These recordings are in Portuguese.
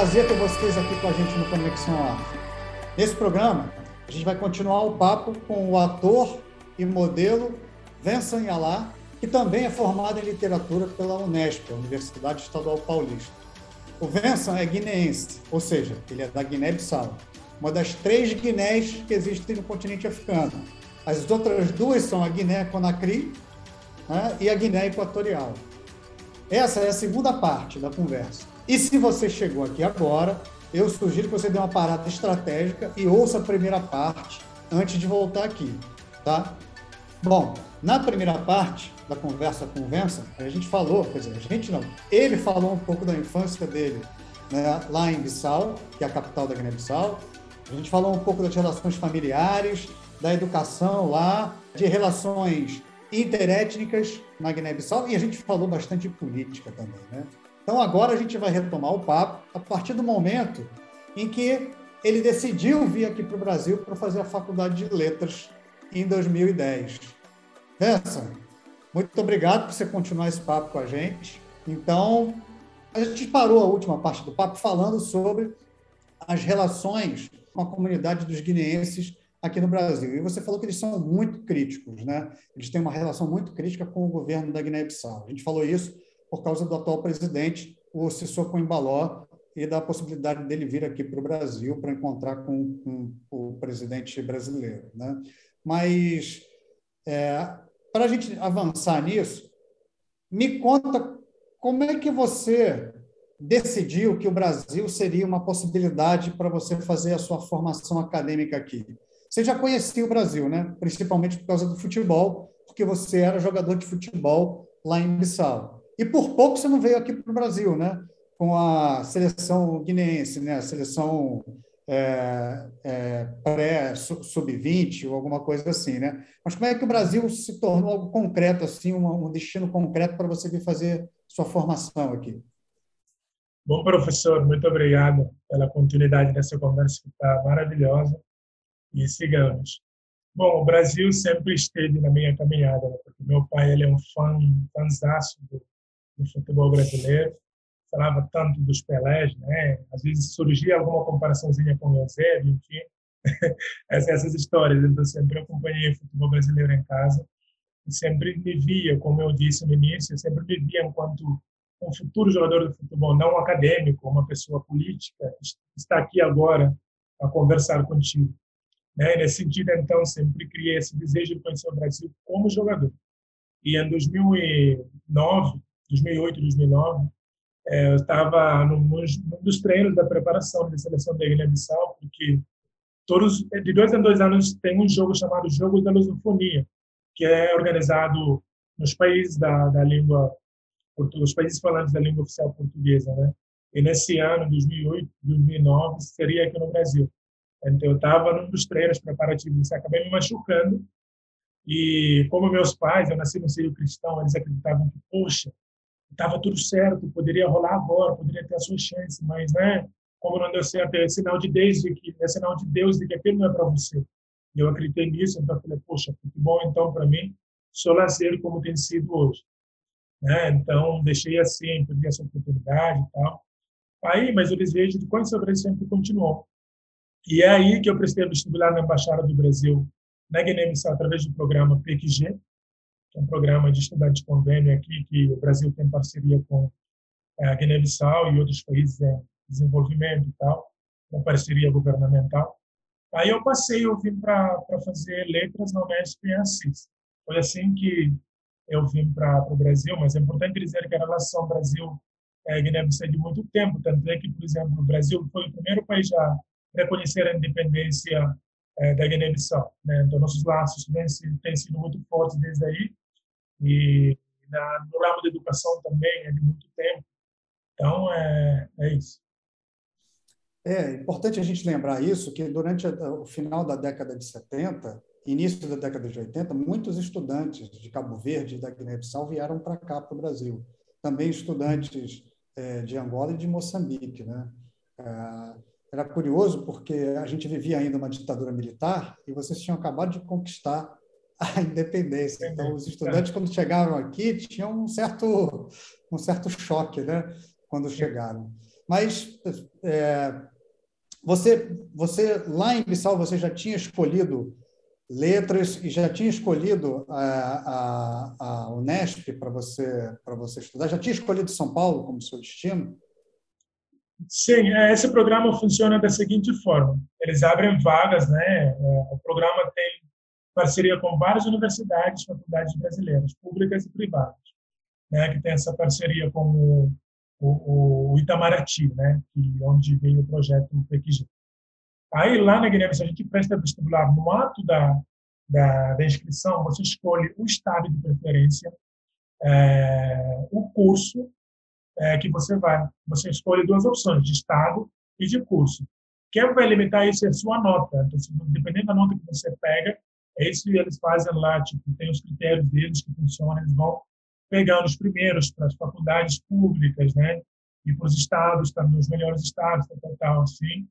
prazer ter vocês aqui com a gente no Conexão Arte. Nesse programa, a gente vai continuar o papo com o ator e modelo Vincent Yalá, que também é formado em literatura pela Unesp, Universidade Estadual Paulista. O Vincent é guineense, ou seja, ele é da Guiné-Bissau, uma das três Guinés que existem no continente africano. As outras duas são a Guiné-Conakry né, e a Guiné Equatorial. Essa é a segunda parte da conversa. E se você chegou aqui agora, eu sugiro que você dê uma parada estratégica e ouça a primeira parte antes de voltar aqui, tá? Bom, na primeira parte da conversa Vincent, a gente falou, quer dizer, a gente não, ele falou um pouco da infância dele né, lá em Bissau, que é a capital da Guiné-Bissau. A gente falou um pouco das relações familiares, da educação lá, de relações interétnicas na Guiné-Bissau e a gente falou bastante de política também, né? Então agora a gente vai retomar o papo a partir do momento em que ele decidiu vir aqui para o Brasil para fazer a faculdade de letras em 2010. Nessa, muito obrigado por você continuar esse papo com a gente. Então, a gente parou a última parte do papo falando sobre as relações com a comunidade dos guineenses aqui no Brasil. E você falou que eles são muito críticos, né? Eles têm uma relação muito crítica com o governo da Guiné-Bissau. A gente falou isso por causa do atual presidente, o Sissoko Embaló, e da possibilidade dele vir aqui para o Brasil para encontrar com, com, o presidente brasileiro. Né? Mas, é, para a gente avançar nisso, me conta como é que você decidiu que o Brasil seria uma possibilidade para você fazer a sua formação acadêmica aqui. Você já conhecia o Brasil, né? principalmente por causa do futebol, porque você era jogador de futebol lá em Bissau. E por pouco você não veio aqui para o Brasil, né? Com a seleção guineense, né? A seleção é, é, pré-sub-20 ou alguma coisa assim, né? Mas como é que o Brasil se tornou algo concreto, assim, um, um destino concreto para você vir fazer sua formação aqui? Bom, professor, muito obrigado pela continuidade dessa conversa que está maravilhosa. E sigamos. Bom, o Brasil sempre esteve na minha caminhada, né? porque meu pai ele é um fã, um fãzaço do, no futebol brasileiro. Falava tanto dos Pelés, né? Às vezes surgia alguma comparaçãozinha com o Eusébio, enfim. essas histórias. Então, sempre acompanhei o futebol brasileiro em casa e sempre me via, como eu disse no início, sempre me via enquanto um futuro jogador de futebol, não acadêmico, uma pessoa política, está aqui agora a conversar contigo. Né? Nesse sentido, então, sempre criei esse desejo de conhecer o Brasil como jogador. E em 2009, 2008, 2009, é, eu estava num, dos treinos da preparação da seleção da Guiné-Bissau, porque todos de dois em dois anos tem um jogo chamado Jogo da Lusofonia, que é organizado nos países da, da língua os países falantes da língua oficial portuguesa, né? E nesse ano, 2008, 2009, seria aqui no Brasil. Então eu estava num dos treinos preparativos, acabei me machucando e como meus pais, eu nasci no seio cristão, eles acreditavam que, poxa, estava tudo certo, poderia rolar agora, poderia ter a sua chance, mas né, como não deu certo, é sinal de Deus de que é sinal de Deus de que aquilo não é para você. E eu acreditei nisso, então falei, poxa, futebol então para mim só lazer como tem sido hoje. Né? Então deixei assim, perdi essa oportunidade e tal. Aí, mas o desejo de conhecer o Brasil sempre continuou. E é aí que eu prestei vestibular na Embaixada do Brasil, na Guiné-Bissau, através do programa PQG, um programa de estudante de convênio aqui, que o Brasil tem parceria com é, a Guiné-Bissau e outros países em desenvolvimento e tal, uma parceria governamental. Aí eu passei, eu vim para fazer letras na Unesp em Assis. Foi assim que eu vim para o Brasil, mas é importante dizer que a relação Brasil-Guiné-Bissau é de muito tempo, tanto é que, por exemplo, o Brasil foi o primeiro país a reconhecer a independência é, da Guiné-Bissau. Né? Então, nossos laços têm sido muito fortes desde aí, e na, no ramo da educação também é de muito tempo. Então, é, é isso. É importante a gente lembrar isso, que durante o final da década de 70, início da década de 80, muitos estudantes de Cabo Verde e da Guiné-Bissau vieram para cá, para o Brasil. Também estudantes é, de Angola e de Moçambique. Né? É, era curioso porque a gente vivia ainda uma ditadura militar e vocês tinham acabado de conquistar a independência. Então, os estudantes, quando chegaram aqui, tinham um certo, um certo choque, né? quando chegaram. Mas é, você, você lá em Bissau, você já tinha escolhido letras e já tinha escolhido a, a, a Unesp para você para você estudar? Já tinha escolhido São Paulo como seu destino? Sim, é, esse programa funciona da seguinte forma: eles abrem vagas, né? É, o programa tem parceria com várias universidades, faculdades brasileiras, públicas e privadas, né? Que tem essa parceria com o, o, o Itamaraty, né? Que onde veio o projeto PQG. Aí lá na Guiné-Bissau a gente presta vestibular no ato da, da, da inscrição, você escolhe o estado de preferência, é, o curso é, que você vai. Você escolhe duas opções, de estado e de curso. Quem vai limitar isso é a sua nota. Então, dependendo da nota que você pega, é isso que eles fazem lá, tipo, tem os critérios deles que funcionam, eles vão pegando os primeiros para as faculdades públicas, né? E para os estados, também os melhores estados, tal, tal, assim.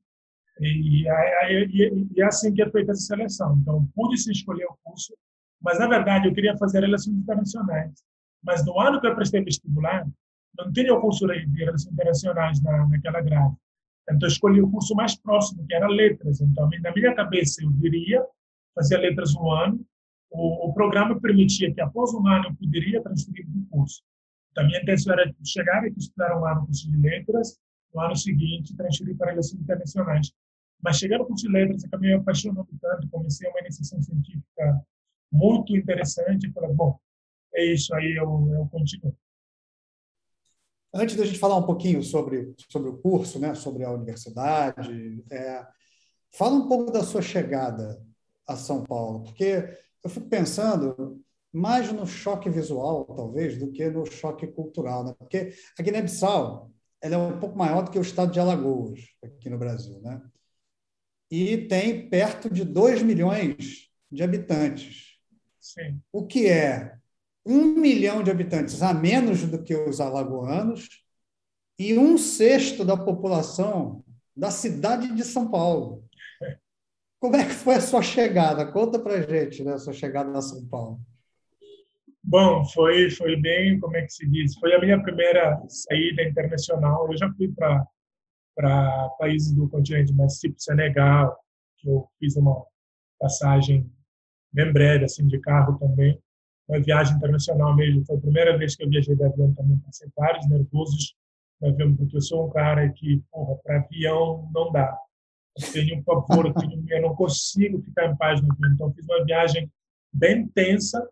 E, é assim que é feita essa seleção. Então, pude se escolher o curso, mas, na verdade, eu queria fazer relações internacionais. Mas no ano que eu prestei vestibular, não tinha o curso de relações internacionais na, naquela grade. Então, eu escolhi o curso mais próximo, que era letras. Então, na minha cabeça, eu viria, fazia letras um ano. O, o programa permitia que, após um ano, eu poderia transferir de curso. Então, a minha intenção era chegar e estudar um ano curso de letras, no ano seguinte, transferir para relações internacionais. Mas chegando no curso de letras, acabei me apaixonando tanto, comecei uma iniciação científica muito interessante, e falei, bom, é isso aí, eu, eu continuo. Antes da gente falar um pouquinho sobre, sobre o curso, né, sobre a universidade, é, fala um pouco da sua chegada a São Paulo, porque eu fico pensando mais no choque visual, talvez, do que no choque cultural, né? porque a Guiné-Bissau ela é um pouco maior do que o estado de Alagoas, aqui no Brasil, né? e tem perto de 2 milhões de habitantes, Sim. o que é um milhão de habitantes a menos do que os alagoanos e um sexto da população da cidade de São Paulo. Como é que foi a sua chegada? Conta para gente, né, a sua chegada a São Paulo. Bom, foi foi bem, como é que se diz? Foi a minha primeira saída internacional. Eu já fui para para países do continente, mas tipo Senegal, que eu fiz uma passagem bem breve assim de carro também uma viagem internacional mesmo. Foi a primeira vez que eu viajei de avião também. Passei vários nervosos avião, porque eu sou um cara que, porra, para avião não dá. Tenho um pavor, eu, não consigo ficar em paz no. Então, fiz uma viagem bem tensa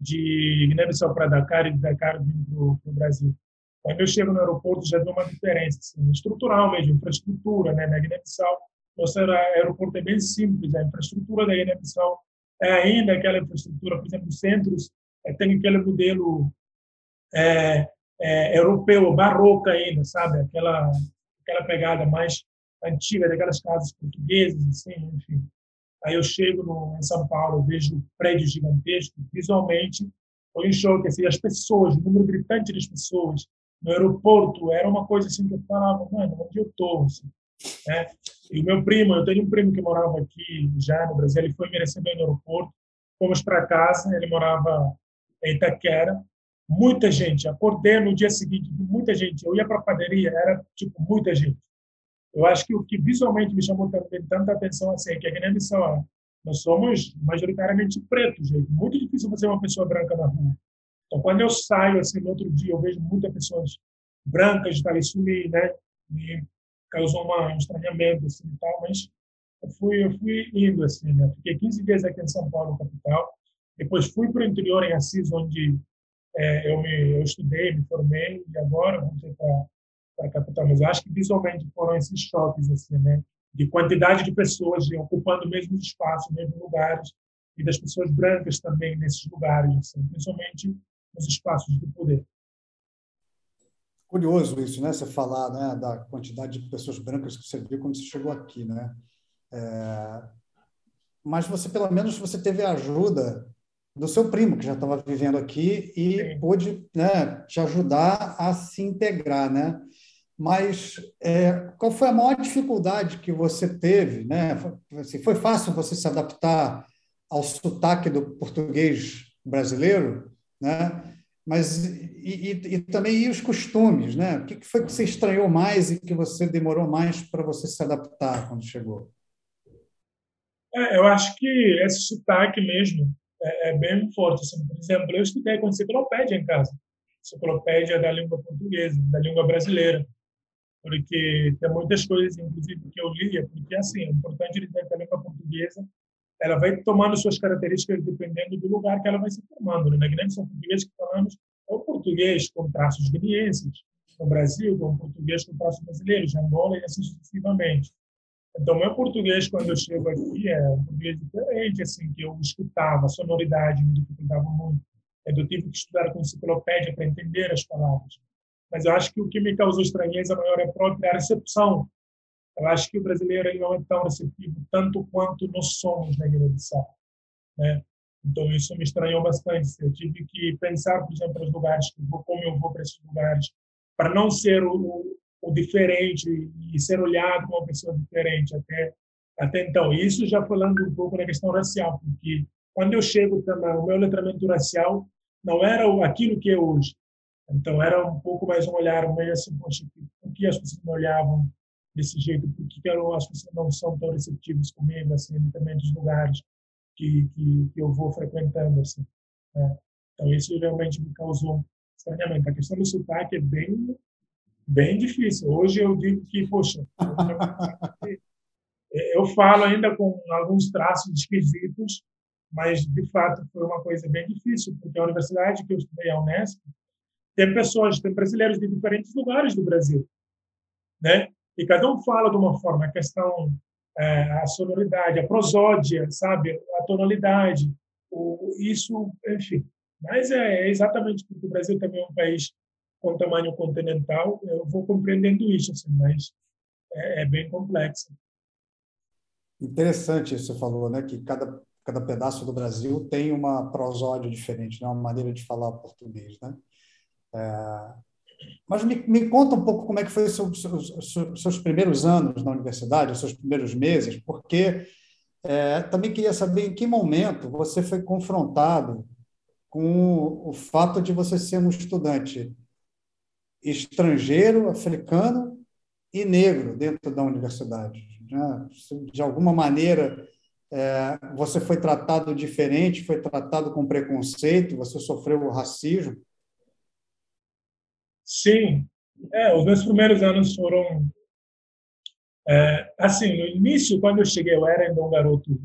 de Guiné-Bissau para Dakar e de Dakar vindo para o Brasil. Quando eu chego no aeroporto, já vi uma diferença assim, estrutural mesmo, infraestrutura. Né? Na Guiné-Bissau, nosso aeroporto é bem simples, a infraestrutura da Guiné-Bissau é ainda aquela infraestrutura, por exemplo, centros é, tem aquele modelo é, é, europeu, barroco ainda, sabe? Aquela, aquela pegada mais antiga daquelas casas portuguesas, assim, enfim. Aí eu chego no, em São Paulo, vejo prédios gigantescos, visualmente foi um choque, assim, as pessoas, o número gritante das pessoas no aeroporto, era uma coisa assim que eu falava, mano, onde eu estou? Assim, né? E o meu primo, eu tenho um primo que morava aqui já no Brasil, ele foi me receber no aeroporto, fomos para casa, ele morava em Itaquera, muita gente. Acordei no dia seguinte, muita gente. Eu ia para a padaria, era tipo muita gente. Eu acho que o que visualmente me chamou tanta atenção assim, é que a Guiné-Bissau, nós somos majoritariamente pretos, gente. Muito difícil você ver uma pessoa branca na rua. Então, quando eu saio assim no outro dia, eu vejo muitas pessoas brancas, tá, isso me, né, me causou uma, um estranhamento assim, e tal, mas eu fui, eu fui indo assim, né? Fiquei 15 dias aqui em São Paulo, capital. Depois fui para o interior em Assis, onde é, eu, me, eu estudei, me formei, e agora vamos para a capital. Mas eu acho que visualmente foram esses choques, assim, né? De quantidade de pessoas ocupando o mesmo espaço, mesmos lugares, e das pessoas brancas também nesses lugares, assim, principalmente nos espaços de poder. Curioso isso, né? Você falar né, da quantidade de pessoas brancas que você viu quando você chegou aqui, né? É... Mas você, pelo menos, você teve a ajuda do seu primo, que já estava vivendo aqui e Sim. pôde né, te ajudar a se integrar, né? Mas é, qual foi a maior dificuldade que você teve, né? Assim, foi fácil você se adaptar ao sotaque do português brasileiro, né? mas e, e, e, também e os costumes, né? O que foi que você estranhou mais e que você demorou mais para você se adaptar quando chegou? É, eu acho que esse sotaque mesmo é, é bem forte. Assim, por exemplo, eu estudei com enciclopédia em casa, enciclopédia da língua portuguesa, da língua brasileira, porque tem muitas coisas, inclusive, que eu lia, porque assim, é importante dizer que a portuguesa ela vai tomando suas características dependendo do lugar que ela vai se formando. Né? Que são português que falamos, é o português com traços guineenses, no Brasil, com o português com traços brasileiros, Angola e assim sucessivamente. Então, meu português, quando eu chego aqui, é um português diferente, assim, que eu escutava, a sonoridade me dificultava muito. Eu tive que estudar com enciclopédia para entender as palavras. Mas eu acho que o que me causou estranheza maior é a própria recepção eu acho que o brasileiro não é tão receptivo tanto quanto nós somos na Guiné-Bissau, né? Então isso me estranhou bastante. Eu tive que pensar, por exemplo, nos lugares como eu vou para esses lugares, para não ser o, o diferente e ser olhado como uma pessoa diferente até até então. Isso já falando um pouco da questão racial, porque quando eu chego também, o meu letramento racial não era aquilo que é hoje. Então era um pouco mais um olhar meio assim, poxa, por que as pessoas me olhavam desse jeito, acho que vocês não são tão receptivos comigo, assim, também dos lugares que, que, que eu vou frequentando, assim. Né? Então, isso realmente me causou estranhamento. A questão do sotaque é bem, bem difícil. Hoje eu digo que, poxa, eu falo ainda com alguns traços esquisitos, mas, de fato, foi uma coisa bem difícil, porque a universidade que eu estudei, a Unesp, tem pessoas, tem brasileiros de diferentes lugares do Brasil, né? e cada um fala de uma forma. A questão, é, a sonoridade, a prosódia, sabe? A tonalidade, o, isso, enfim. Mas é, é exatamente porque o Brasil também é um país com tamanho continental, eu vou compreendendo isso, assim, mas é, é bem complexo. Interessante isso que você falou, né? Que cada cada pedaço do Brasil tem uma prosódia diferente, né? uma maneira de falar português, né? É, mas me, me conta um pouco como é que foi seus, seus, seus primeiros anos na universidade, os seus primeiros meses, porque é, também queria saber em que momento você foi confrontado com o fato de você ser um estudante estrangeiro, africano e negro dentro da universidade. Né? De alguma maneira, é, você foi tratado diferente, foi tratado com preconceito, você sofreu racismo. Sim, é, os meus primeiros anos foram é, assim. No início, quando eu cheguei, eu era ainda um garoto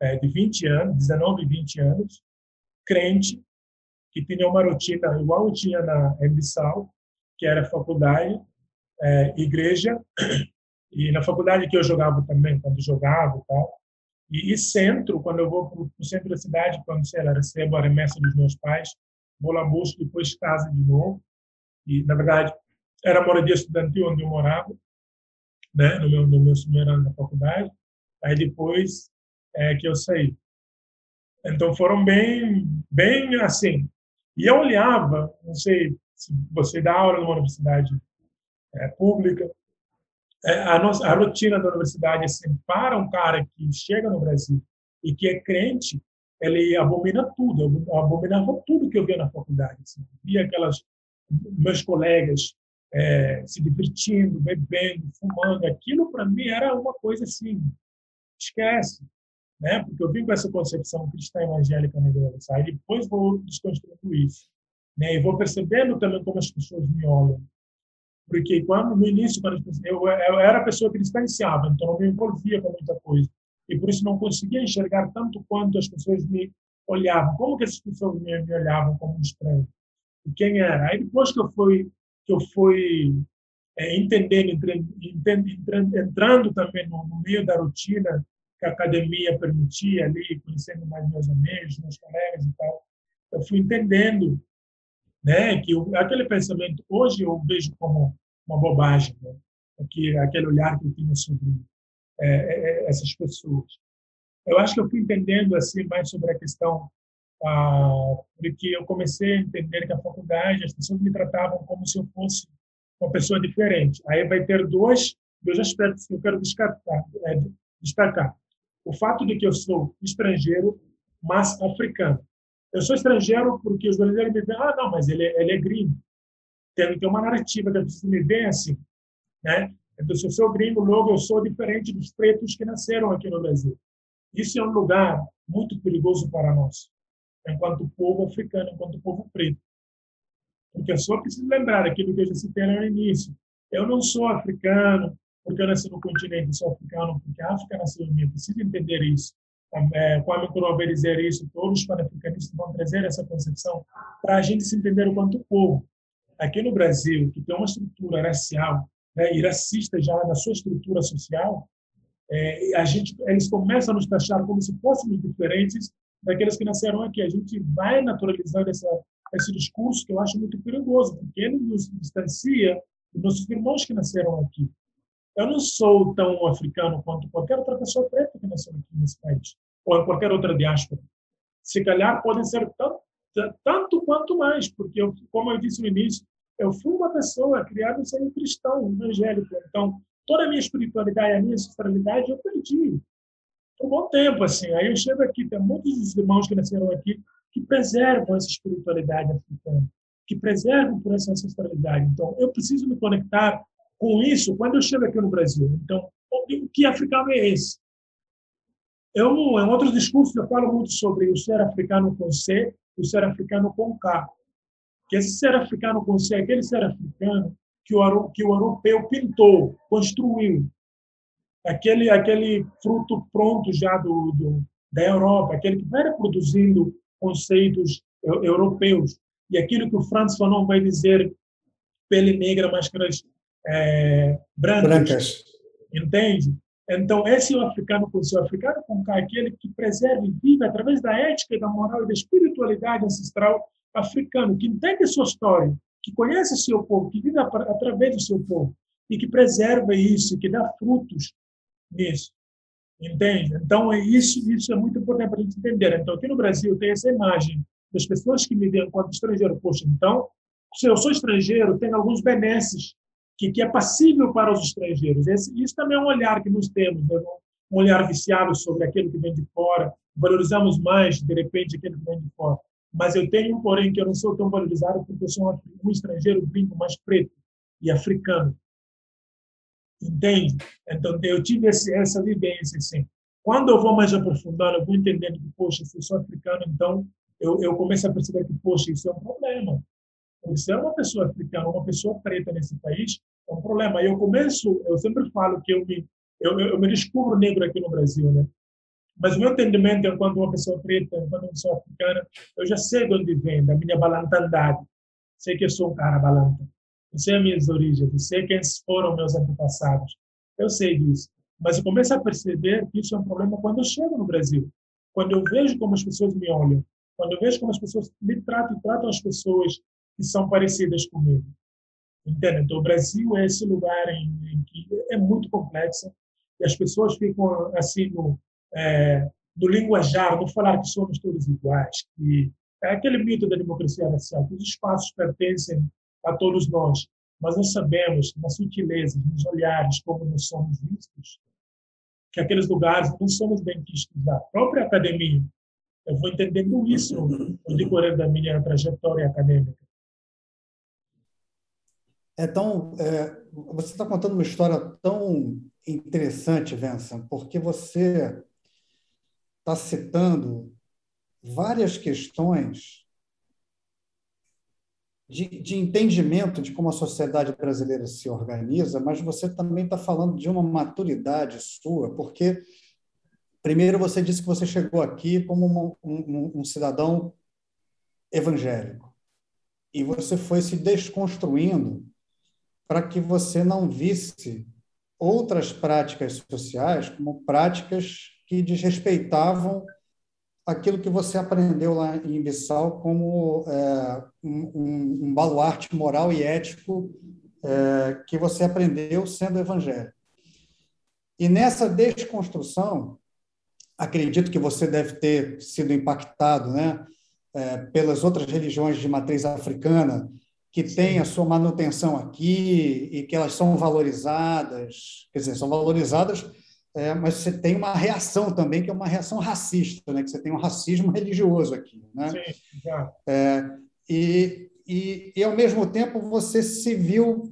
é, de 20 anos, 19, 20 anos, crente, que tinha uma rotina igual eu tinha na Embissal, que era faculdade, é, igreja, e na faculdade que eu jogava também, quando jogava e tal. E, e centro, quando eu vou para o centro da cidade, quando sei lá, recebo a remessa dos meus pais, vou lá busco, depois casa de novo e na verdade era moradia estudantil onde eu morava, né, no meu no meu primeiro ano da faculdade. Aí depois é que eu saí. Então foram bem bem assim. E eu olhava, não sei se você dá aula numa universidade é, pública, é, a nossa a rotina da universidade assim para um cara que chega no Brasil e que é crente, ele abomina tudo, abominava tudo que eu via na faculdade. Assim. Via aquelas meus colegas é, se divertindo, bebendo, fumando. Aquilo, para mim, era uma coisa assim, esquece. Né? Porque eu vim com essa concepção cristã evangélica na igreja. Aí depois vou desconstruindo isso. Né? E vou percebendo também como as pessoas me olham. Porque quando, no início, quando eu, eu era pessoa que distanciava, então não me envolvia com muita coisa. E por isso não conseguia enxergar tanto quanto as pessoas me olhavam. Como que essas pessoas me, me olhavam como um estranho? E quem era. Aí depois que eu fui que eu fui é, entendendo, entrando, entrando também no, no, meio da rotina que a academia permitia ali, conhecendo mais meus amigos, meus colegas e tal, eu fui entendendo, né, que eu, aquele pensamento hoje eu vejo como uma bobagem, né, que aquele olhar que eu tinha sobre é, é, essas pessoas. Eu acho que eu fui entendendo assim mais sobre a questão ah, porque eu comecei a entender que a faculdade, as pessoas me tratavam como se eu fosse uma pessoa diferente. Aí vai ter dois, dois aspectos que eu quero destacar, é, destacar. O fato de que eu sou estrangeiro, mas africano. Eu sou estrangeiro porque os brasileiros me veem, ah, não, mas ele, é, ele é gringo. Tem, tem uma narrativa que as pessoas me veem assim, né? Então, se eu sou gringo, logo eu sou diferente dos pretos que nasceram aqui no Brasil. Isso é um lugar muito perigoso para nós, enquanto povo africano, enquanto povo preto. Porque só preciso lembrar aquilo que eu já citei no início. Eu não sou africano porque eu nasci no continente, sou africano porque a África nasceu em mim. Preciso entender isso. É, quando eu dizer isso, todos os panafricanistas vão trazer essa concepção para a gente se entender o quanto povo. Aqui no Brasil, que tem uma estrutura racial né, e racista já na sua estrutura social, é, a gente, eles começam a nos taxar como se fôssemos diferentes daqueles que nasceram aqui. A gente vai naturalizando essa, esse discurso que eu acho muito perigoso, porque ele nos distancia dos nossos irmãos que nasceram aqui. Eu não sou tão africano quanto qualquer outra pessoa preta que nasceu aqui nesse país, ou em qualquer outra diáspora. Se calhar podem ser tanto, tanto quanto mais, porque, eu, como eu disse no início, eu fui uma pessoa criada ser cristão, evangélico. Então, toda a minha espiritualidade, a minha ancestralidade, eu perdi por um bom tempo. assim. Aí eu chego aqui, tem muitos irmãos que nasceram aqui que preservam essa espiritualidade africana, que preservam por essa ancestralidade. Então, eu preciso me conectar com isso quando eu chego aqui no Brasil. Então, que africano é esse? Eu, em outros discursos, eu falo muito sobre o ser africano com C, o ser africano com K. Que esse ser africano com C é aquele ser africano que o, que o europeu pintou, construiu. Aquele, aquele fruto pronto já do, do da Europa, aquele que vai reproduzindo conceitos europeus. E aquilo que o Franz Fanon vai dizer, pele negra, máscaras é, brancas, brancas. Entende? Então, esse é o africano com o africano com K, aquele que preserva e vive através da ética, da moral e da espiritualidade ancestral africano, que entende a sua história, que conhece o seu povo, que vive através do seu povo e que preserva isso, que dá frutos nisso. Entende? Então, é isso, isso é muito importante para a gente entender. Então, aqui no Brasil tem essa imagem das pessoas que me veem enquanto estrangeiro. Poxa, então, se eu sou estrangeiro, tem alguns benesses que, que é passível para os estrangeiros. Esse, isso também é um olhar que nós temos, né? um olhar viciado sobre aquilo que vem de fora. Valorizamos mais, de repente, aquilo que vem de fora. Mas eu tenho porém que eu não sou tão valorizado porque eu sou um estrangeiro gringo mais preto e africano. Entende? Então, eu tive esse, essa vivência, assim. Quando eu vou mais aprofundando, eu vou entendendo que, poxa, eu sou africano, então eu, eu começo a perceber que, poxa, isso é um problema. Porque se é uma pessoa africana, uma pessoa preta nesse país, é um problema. E eu começo, eu sempre falo que eu me, eu, eu me descubro negro aqui no Brasil, né? Mas o meu entendimento enquanto uma pessoa preta, enquanto uma pessoa africana, eu já sei de onde vem, da minha balantandade. Sei que eu sou um cara balanta. Eu sei as minhas origens, eu sei quem foram meus antepassados. Eu sei disso. Mas eu começo a perceber que isso é um problema quando eu chego no Brasil. Quando eu vejo como as pessoas me olham. Quando eu vejo como as pessoas me tratam e tratam as pessoas que são parecidas comigo. Entende? Então, o Brasil é esse lugar em, em que é muito complexo e as pessoas ficam assim no, é, no linguajar, no falar que somos todos iguais, que é aquele mito da democracia racial, que os espaços pertencem a todos nós, mas nós sabemos, nas sutilezas, nos olhares, como nós somos vistos, que aqueles lugares não somos bem vistos da própria academia. Eu vou entendendo isso no decorrer da minha trajetória acadêmica. Então, é, você está contando uma história tão interessante, Vincent, porque você está citando várias questões de, de, entendimento de como a sociedade brasileira se organiza, mas você também está falando de uma maturidade sua, porque, primeiro, você disse que você chegou aqui como um, um, um cidadão evangélico, e você foi se desconstruindo para que você não visse outras práticas sociais como práticas que desrespeitavam aquilo que você aprendeu lá em Bissau como é, um, um, baluarte moral e ético é, que você aprendeu sendo evangélico. E nessa desconstrução, acredito que você deve ter sido impactado né, é, pelas outras religiões de matriz africana, que têm a sua manutenção aqui e que elas são valorizadas, quer dizer, são valorizadas é, mas você tem uma reação também, que é uma reação racista, né? que você tem um racismo religioso aqui. Né? Sim, é, e, e, e, ao mesmo tempo, você se viu,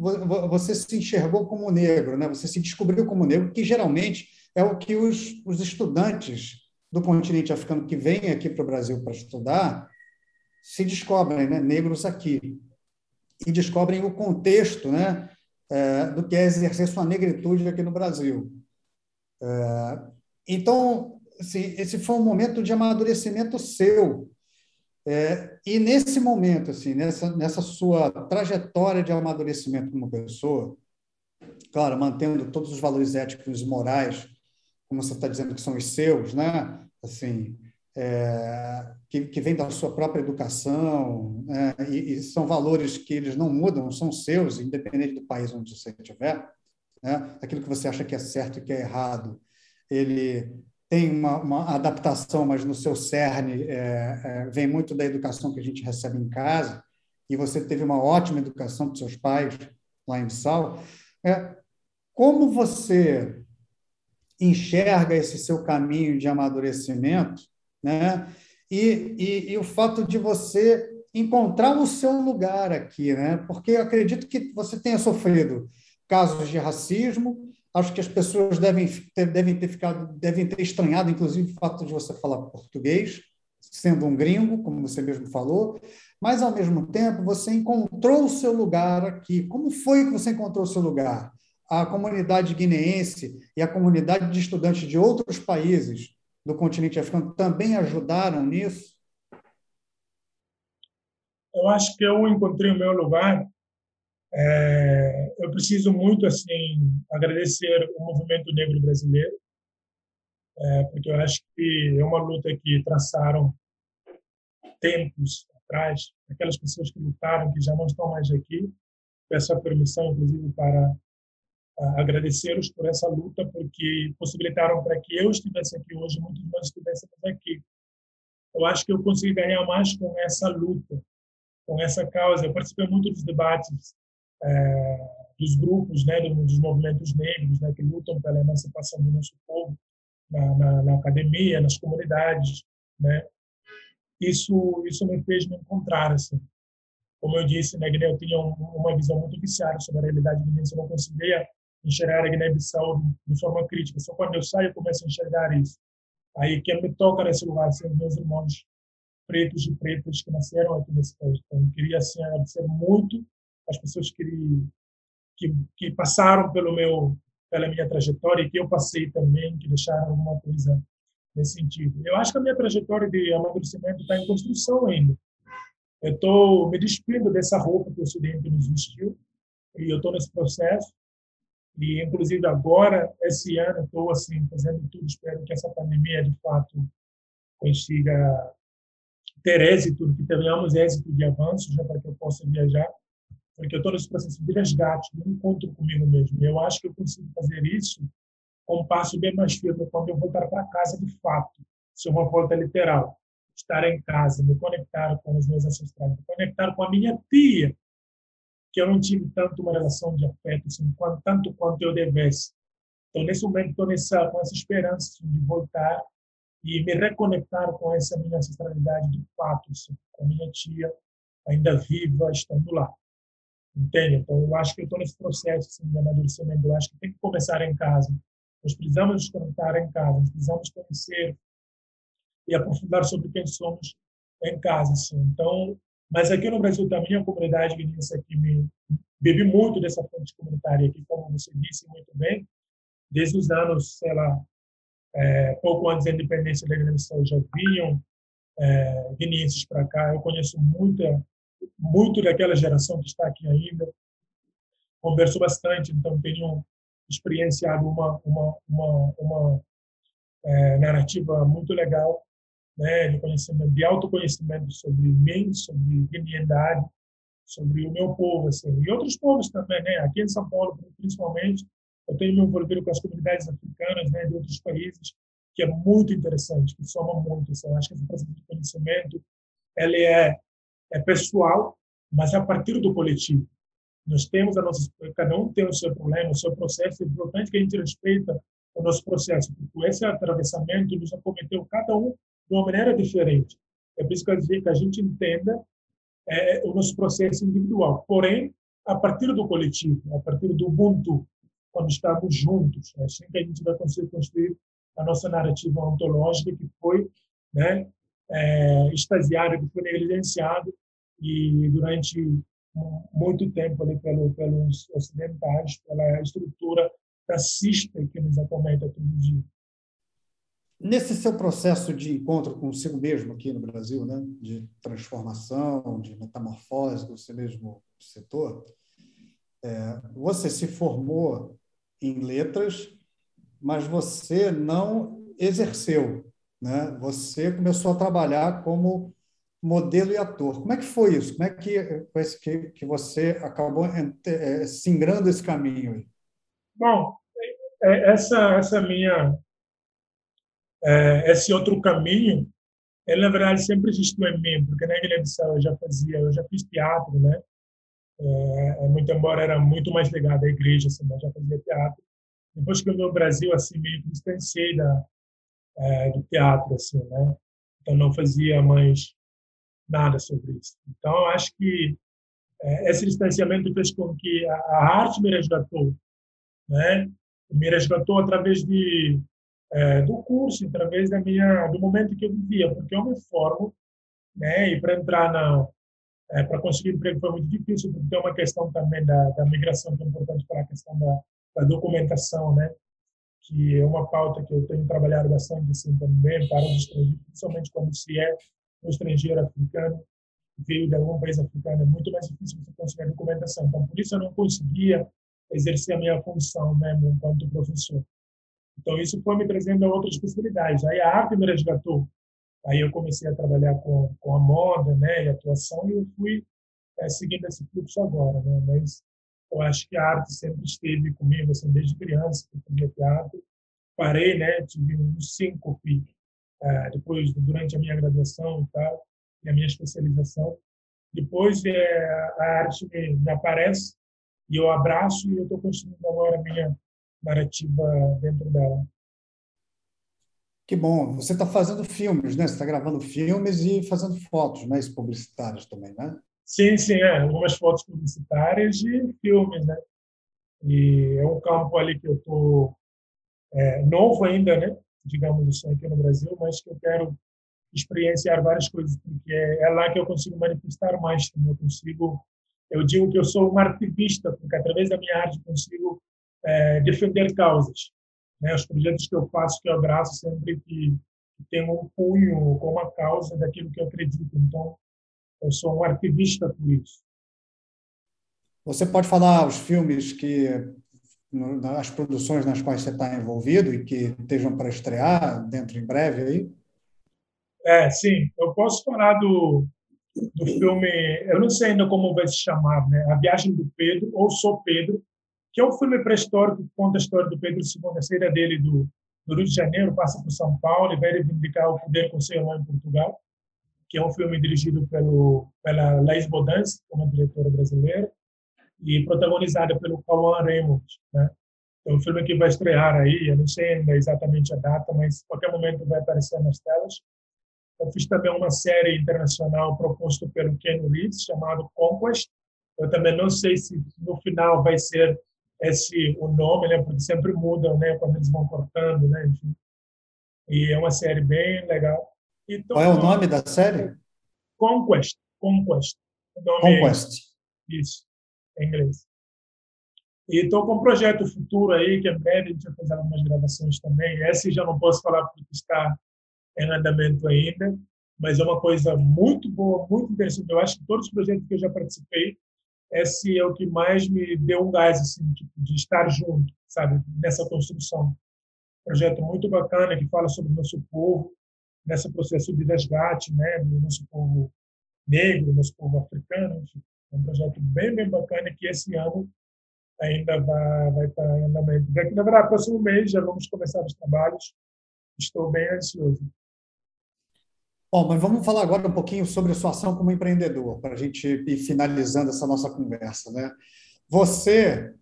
você se enxergou como negro, né? você se descobriu como negro, que geralmente é o que os, os estudantes do continente africano que vêm aqui para o Brasil para estudar se descobrem, né? negros aqui, e descobrem o contexto né? É, do que é exercer sua negritude aqui no Brasil. É, então, assim, esse foi um momento de amadurecimento seu. É, e nesse momento, assim, nessa, nessa sua trajetória de amadurecimento como pessoa, claro, mantendo todos os valores éticos e morais, como você está dizendo que são os seus, né? Assim, é, que, que vem da sua própria educação, né? e, e, são valores que eles não mudam, são seus, independente do país onde você estiver né? aquilo que você acha que é certo e que é errado, ele tem uma, uma adaptação, mas no seu cerne é, é, vem muito da educação que a gente recebe em casa, e você teve uma ótima educação dos seus pais lá em Sal. É, como você enxerga esse seu caminho de amadurecimento, né? E, e, e, o fato de você encontrar o seu lugar aqui, né? Porque eu acredito que você tenha sofrido casos de racismo. Acho que as pessoas devem ter, devem ter ficado, devem ter estranhado, inclusive, o fato de você falar português, sendo um gringo, como você mesmo falou, mas, ao mesmo tempo, você encontrou o seu lugar aqui. Como foi que você encontrou o seu lugar? A comunidade guineense e a comunidade de estudantes de outros países do continente africano também ajudaram nisso? Eu acho que eu encontrei o meu lugar é, eu preciso muito assim agradecer o movimento negro brasileiro, é, porque eu acho que é uma luta que traçaram tempos atrás, aquelas pessoas que lutaram, que já não estão mais aqui. Peço a permissão, inclusive, para agradecê-los por essa luta, porque possibilitaram para que eu estivesse aqui hoje, muitos de nós estivéssemos aqui. Eu acho que eu consegui ganhar mais com essa luta, com essa causa. Eu participei muito dos debates é, dos grupos, né, dos movimentos negros, né, que lutam pela emancipação do nosso povo na, na, na academia, nas comunidades, né. Isso isso me fez me encontrar assim. Como eu disse, né, eu tinha uma visão muito viciada sobre a realidade guineense, eu não conseguia enxergar a Guiné-Bissau de forma crítica. Só quando eu saio eu começo a enxergar isso. Aí quem me toca nesse lugar são meus irmãos pretos e pretas que nasceram aqui nesse país. Então, eu queria assim agradecer muito as pessoas que, que, que passaram pelo meu pela minha trajetória e que eu passei também, que deixaram alguma coisa nesse sentido. Eu acho que a minha trajetória de amadurecimento está em construção ainda. Eu estou me despindo dessa roupa que o Ocidente nos vestiu e eu estou nesse processo. E, inclusive, agora, esse ano, estou assim, fazendo tudo, espero que essa pandemia, de fato, consiga ter êxito, que tenhamos êxito de avanço, já para que eu possa viajar porque eu estou nesse processo de resgate, de encontro comigo mesmo. Eu acho que eu consigo fazer isso com um passo bem mais firme quando eu voltar para casa de fato, se uma volta literal. Estar em casa, me conectar com os meus ancestrais, me conectar com a minha tia, que eu não tive tanto uma relação de afeto, assim, tanto quanto eu devesse. Então, nesse momento, estou nessa, com essa esperança assim, de voltar e me reconectar com essa minha ancestralidade de fato, assim, com a minha tia ainda viva, estando lá. Entende? Então, eu acho que eu estou nesse processo assim, de amadurecimento. Eu acho que tem que começar em casa. Nós precisamos nos conectar em casa, nós precisamos conhecer e aprofundar sobre quem somos em casa. Assim. Então, mas aqui no Brasil também a comunidade guineense aqui me bebi muito dessa fonte comunitária aqui, como você disse muito bem, desde os anos, sei lá, é, pouco antes da independência da Guiné-Bissau já vinham é, para cá. Eu conheço muita muito daquela geração que está aqui ainda. Converso bastante, então tenho experienciado uma uma uma, uma é, narrativa muito legal, né, de conhecimento, de autoconhecimento sobre mim, sobre guineenidade, sobre o meu povo, assim, e outros povos também, né? Aqui em São Paulo, principalmente, eu tenho me envolvido com as comunidades africanas, né, de outros países, que é muito interessante, que soma muito. Assim, acho que esse processo de conhecimento, ele é é pessoal, mas é a partir do coletivo. Nós temos a nossa, cada um tem o seu problema, o seu processo. É importante que a gente respeita o nosso processo, porque esse atravessamento nos acometeu cada um de uma maneira diferente. É por isso que a gente entenda é, o nosso processo individual. Porém, a partir do coletivo, a partir do Ubuntu, quando estamos juntos, é assim que a gente vai conseguir construir a nossa narrativa ontológica que foi né, é, extasiada, que foi negligenciada e durante muito tempo ali pelo, pelos ocidentais, pela estrutura racista que nos acometa todo dia. Nesse seu processo de encontro consigo mesmo aqui no Brasil, né, de transformação, de metamorfose, que você mesmo citou, é, você se formou em letras, mas você não exerceu, né? Você começou a trabalhar como modelo e ator. Como é que foi isso? Como é que, que, que você acabou é, singrando esse caminho aí? Bom, é, essa essa minha é, esse outro caminho, ele na verdade sempre existiu em mim, porque na Guiné-Bissau eu já fazia, eu já fiz teatro, né? É, muito embora era muito mais ligado à igreja, assim, mas já fazia teatro. Depois que eu vim ao Brasil, assim, que distanciei da, é, do teatro, assim, né? Então não fazia mais nada sobre isso. Então acho que é, esse distanciamento fez com que a, a arte me resgatou, né? Me resgatou através de é, do curso, através da minha do momento que eu vivia, porque eu me formo, né? E para entrar na é, para conseguir emprego foi muito difícil, porque tem uma questão também da, da migração que é importante para a questão da, da, documentação, né? Que é uma pauta que eu tenho trabalhado bastante assim também para os estrangeiros, principalmente quando se é um estrangeiro africano veio de algum país africano, é muito mais difícil você conseguir a documentação. Então, por isso eu não conseguia exercer a minha função mesmo enquanto professor. Então, isso foi me trazendo a outras possibilidades. Aí a arte me resgatou. Aí eu comecei a trabalhar com, com a moda, né, e atuação, e eu fui é, seguindo esse fluxo agora, né? Mas eu acho que a arte sempre esteve comigo, assim, desde criança, que eu fazia teatro. Parei, né, tive uns cinco filhos. É, depois, durante a minha graduação e tal, e a minha especialização. Depois, é, a arte me, me aparece e eu abraço e eu estou construindo agora a minha narrativa dentro dela. Que bom. Você está fazendo filmes, né? Você está gravando filmes e fazendo fotos, né? Publicitárias também, né? Sim, sim, é. Algumas fotos publicitárias e filmes, né? E é um campo ali que eu estou é, novo ainda, né? Digamos assim, aqui no Brasil, mas que eu quero experienciar várias coisas, porque é, lá que eu consigo manifestar mais. Eu consigo, eu digo que eu sou um ativista, porque através da minha arte consigo é, defender causas. Né? Os projetos que eu faço, que eu abraço sempre que, tem um cunho com uma causa daquilo que eu acredito. Então, eu sou um ativista por isso. Você pode falar os filmes que as produções nas quais você está envolvido e que estejam para estrear dentro em breve aí? É, sim. Eu posso falar do, do filme, eu não sei ainda como vai se chamar, né? A Viagem do Pedro, ou Sou Pedro, que é um filme pré-histórico que conta a história do Pedro II, a saída dele do, do, Rio de Janeiro, passa por São Paulo e vai reivindicar o poder com seu irmão em Portugal, que é um filme dirigido pelo, pela Laís Bodance, uma diretora brasileira, e protagonizada pelo Cauã Raymond. Né? É um filme que vai estrear aí, eu não sei ainda exatamente a data, mas qualquer momento vai aparecer nas telas. Eu fiz também uma série internacional proposta pelo Ken Reeves, chamado Conquest. Eu também não sei se no final vai ser esse o nome, né? Porque sempre mudam, né? Quando eles vão cortando, né? Enfim. E é uma série bem legal. Então, Qual é o nome da série? Conquest. Conquest. Conquest. Isso, em inglês. E estou com um projeto futuro aí, que é breve, a gente vai fazer algumas gravações também. Esse já não posso falar porque está em andamento ainda, mas é uma coisa muito boa, muito interessante. Eu acho que todos os projetos que eu já participei, esse é o que mais me deu um gás assim, tipo, de estar junto, sabe, nessa construção. projeto muito bacana que fala sobre o nosso povo, nesse processo de resgate, né, do nosso povo negro, nosso povo africano. É um projeto bem, bem bacana que esse ano ainda vai, vai estar em andamento. Daqui, na verdade, próximo mês já vamos começar os trabalhos. Estou bem ansioso. Bom, mas vamos falar agora um pouquinho sobre a sua ação como empreendedor, para a gente ir finalizando essa nossa conversa. Né? Você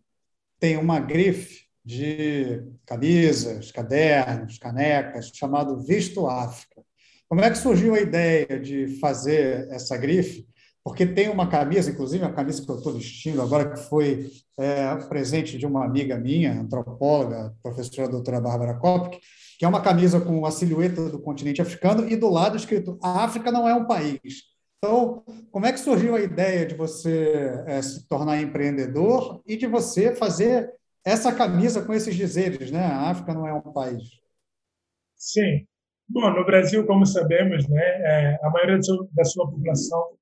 tem uma grife de camisas, cadernos, canecas, chamado Visto África. Como é que surgiu a ideia de fazer essa grife? Porque tem uma camisa, inclusive a camisa que eu estou vestindo agora, que foi é, presente de uma amiga minha, antropóloga, professora doutora Bárbara Kopk, que é uma camisa com a silhueta do continente africano e do lado escrito: a África não é um país. Então, como é que surgiu a ideia de você é, se tornar empreendedor e de você fazer essa camisa com esses dizeres, né? A África não é um país. Sim. Bom, no Brasil, como sabemos, né, é, a maioria da sua população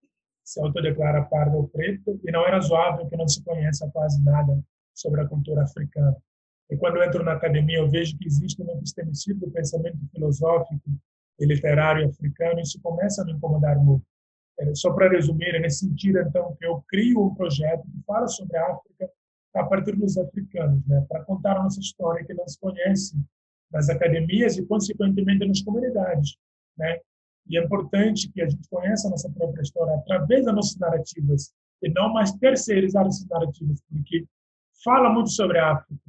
se autodeclara parda ou preto e não é razoável que não se conheça quase nada sobre a cultura africana. E quando entro na academia, eu vejo que existe um epistemicídio do pensamento filosófico e literário africano, e isso começa a me incomodar muito. É, só para resumir, é nesse sentido, então, que eu crio um projeto que fala sobre a África a partir dos africanos, né, para contar nossa história que não se conhece nas academias e, consequentemente, nas comunidades. Né? E é importante que a gente conheça a nossa própria história através das nossas narrativas e não mais terceirizar essas narrativas, porque fala muito sobre a África,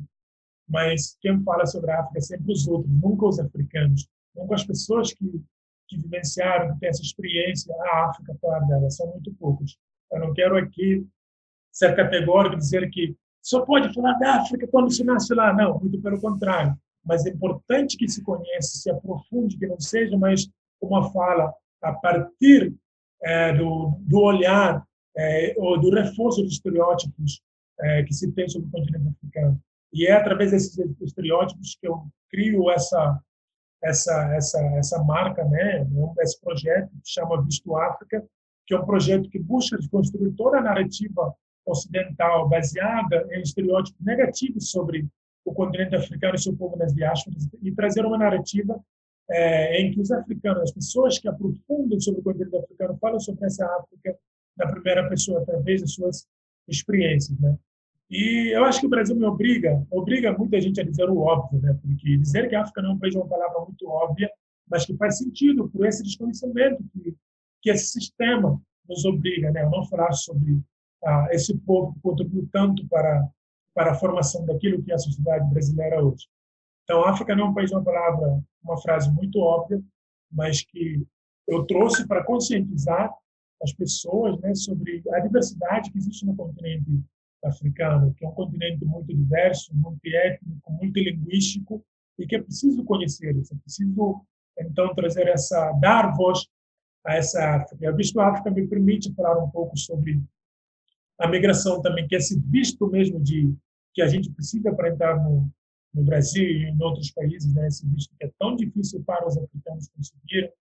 mas quem fala sobre a África é sempre os outros, nunca os africanos, nunca as pessoas que, que vivenciaram, que têm essa experiência, a África fora dela, são muito poucos. Eu não quero aqui ser categórico dizer que só pode falar da África quando se nasce lá. Não, muito pelo contrário. Mas é importante que se conheça, se aprofunde, que não seja mais uma fala a partir é, do, do olhar é, ou do reforço dos estereótipos é, que se tem sobre o continente africano. E é através desses estereótipos que eu crio essa essa essa essa marca, né, esse projeto que chama Visto África, que é um projeto que busca construir toda a narrativa ocidental baseada em estereótipos negativos sobre o continente africano e seu povo nas diásporas e trazer uma narrativa é, em que os africanos, as pessoas que aprofundam sobre o continente africano, falam sobre essa África na primeira pessoa, através das suas experiências, né? E eu acho que o Brasil me obriga, obriga muita gente a dizer o óbvio, né? Porque dizer que a África não é um país é uma palavra muito óbvia, mas que faz sentido por esse desconhecimento que, que esse sistema nos obriga, né? A não falar sobre ah, esse povo contribuiu tanto para para a formação daquilo que é a sociedade brasileira hoje. Então, África não é um país, uma palavra, uma frase muito óbvia, mas que eu trouxe para conscientizar as pessoas né, sobre a diversidade que existe no continente africano, que é um continente muito diverso, multiétnico, multilinguístico, e que é preciso conhecer isso, é preciso, então, trazer essa, dar voz a essa África. A Visto África me permite falar um pouco sobre a migração também, que é esse visto mesmo de que a gente precisa para entrar no, no Brasil e em outros países, né, esse visto que é tão difícil para os africanos conseguir.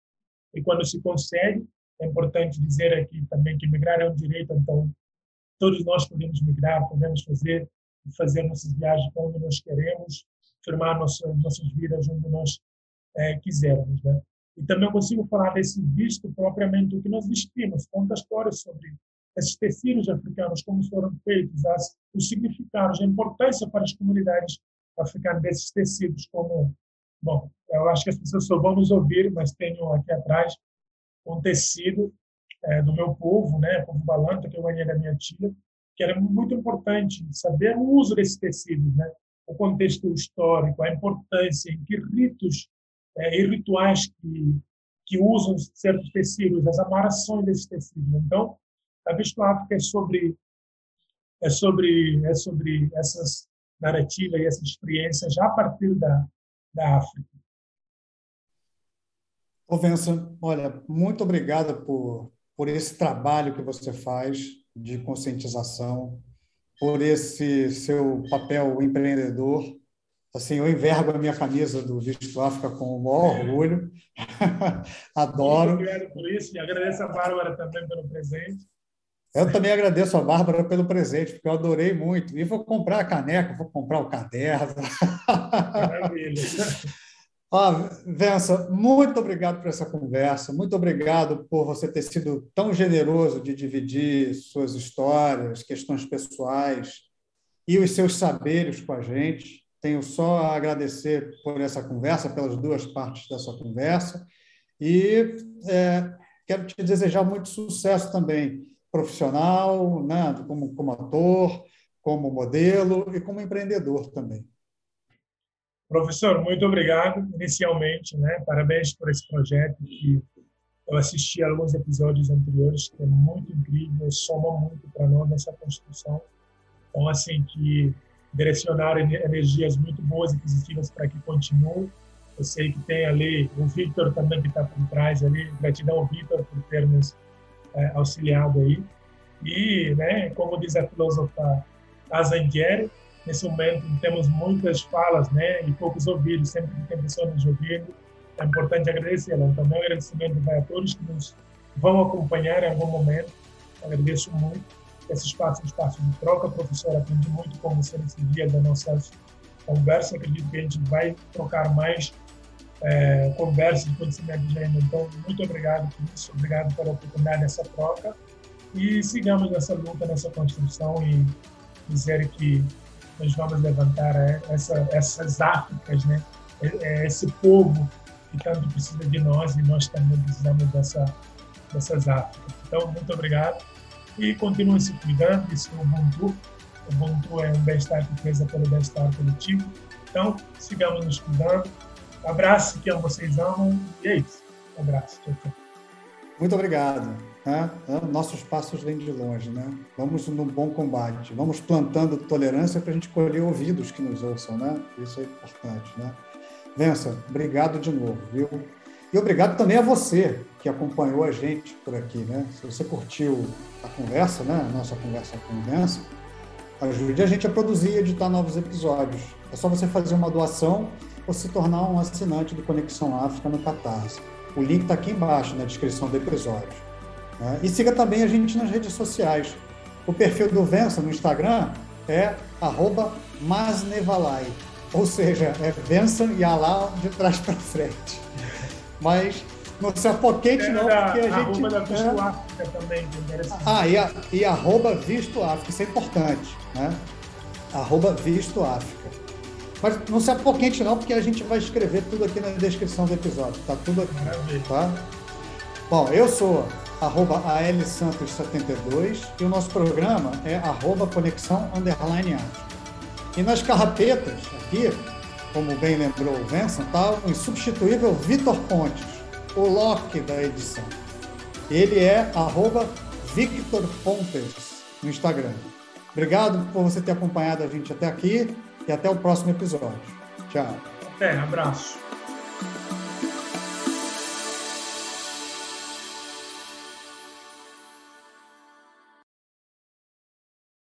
E quando se consegue, é importante dizer aqui também que migrar é um direito, então todos nós podemos migrar, podemos fazer fazer nossas viagens onde nós queremos, firmar nossas nossas vidas onde nós é, quisermos, né? E também consigo falar desse visto propriamente o que nós vestimos, conta histórias sobre esses tecidos africanos, como foram feitos, as, os significados, a importância para as comunidades africanas desses tecidos, como, bom, eu acho que as pessoas só vão nos ouvir, mas tenho aqui atrás um tecido é, do meu povo, né, povo balanta, que eu ganhei da minha tia, que era muito importante saber o uso desses tecidos, né, o contexto histórico, a importância, em que ritos é, e rituais que, que usam certos tecidos, as amarrações desses tecidos. Então, a Visto África é sobre é sobre é sobre essas narrativas e essas experiências já a partir da da África. Ô Vincent, olha, muito obrigado por por esse trabalho que você faz de conscientização, por esse seu papel empreendedor. Assim, eu envergo a minha camisa do Visto África com o maior orgulho. Adoro. Muito obrigado por isso e agradeço a Bárbara também pelo presente. Eu também agradeço a Bárbara pelo presente, porque eu adorei muito. E vou comprar a caneca, vou comprar o caderno. Maravilha. Ó, Vença, muito obrigado por essa conversa, muito obrigado por você ter sido tão generoso de dividir suas histórias, questões pessoais e os seus saberes com a gente. Tenho só a agradecer por essa conversa, pelas duas partes dessa conversa, e é, quero te desejar muito sucesso também profissional, né, como, como ator, como modelo e como empreendedor também. Professor, muito obrigado inicialmente, né? Parabéns por esse projeto que eu assisti a alguns episódios anteriores, que é muito incrível, soma muito para nós nessa construção. Então, assim, que direcionar energias muito boas e positivas para que continue. Eu sei que tem ali o Victor também que está por trás ali. Gratidão Victor por ter nos é, auxiliado aí. E, né, como diz a filósofa Azanguer, nesse momento temos muitas falas, né, e poucos ouvidos. Sempre que tem pessoas nos ouvindo, é importante agradecê-la. Então, meu agradecimento vai a todos que nos vão acompanhar em algum momento. Agradeço muito esse espaço um espaço de troca. Professor, aprendi muito com você nesse dia da nossa conversa. Acredito que a gente vai trocar mais é, conversas de ainda. Então, muito obrigado por isso. Obrigado pela oportunidade dessa troca. E sigamos nessa luta, nessa construção e dizer que nós vamos levantar é, essa, essas Áfricas, né? É, é esse povo que tanto precisa de nós e nós também precisamos dessa, dessas Áfricas. Então, muito obrigado e continuem se cuidando, isso é o Ubuntu. O Ubuntu é um bem-estar que preza pelo bem-estar coletivo. Então, sigamos nos cuidando. Abraço, que vocês amam, e é isso. Um abraço. Tchau, tchau. Muito obrigado. Né? Nossos passos vêm de longe, né? Vamos num bom combate. Vamos plantando tolerância para a gente colher ouvidos que nos ouçam, né? Isso é importante, né? Vença, obrigado de novo, viu? E obrigado também a você que acompanhou a gente por aqui, né? Se você curtiu a conversa, né? A nossa conversa com o Vença, ajude a gente a produzir e editar novos episódios. É só você fazer uma doação ou se tornar um assinante do Conexão África no Catarse. O link está aqui embaixo na descrição do episódio. Né? E siga também a gente nas redes sociais. O perfil do Vença no Instagram é masnevalai, ou seja, é Vença e Alá de trás para frente. Mas não se apoquente, não, porque a, gente. Da Visto é... África também, Ah, e, a, e arroba Visto África, isso é importante, né? Arroba Visto África. Mas não se apoquente, não, porque a gente vai escrever tudo aqui na descrição do episódio. Tá tudo aqui. Tá? Bom, eu sou arroba ALSantos72 e o nosso programa é arroba Conexão Underline. E nas carrapetas, aqui, como bem lembrou o Vincent, está o insubstituível Vitor Pontes, o Loki da edição. Ele é arroba Victor Pontes no Instagram. Obrigado por você ter acompanhado a gente até aqui e até o próximo episódio. Tchau. Até, abraço.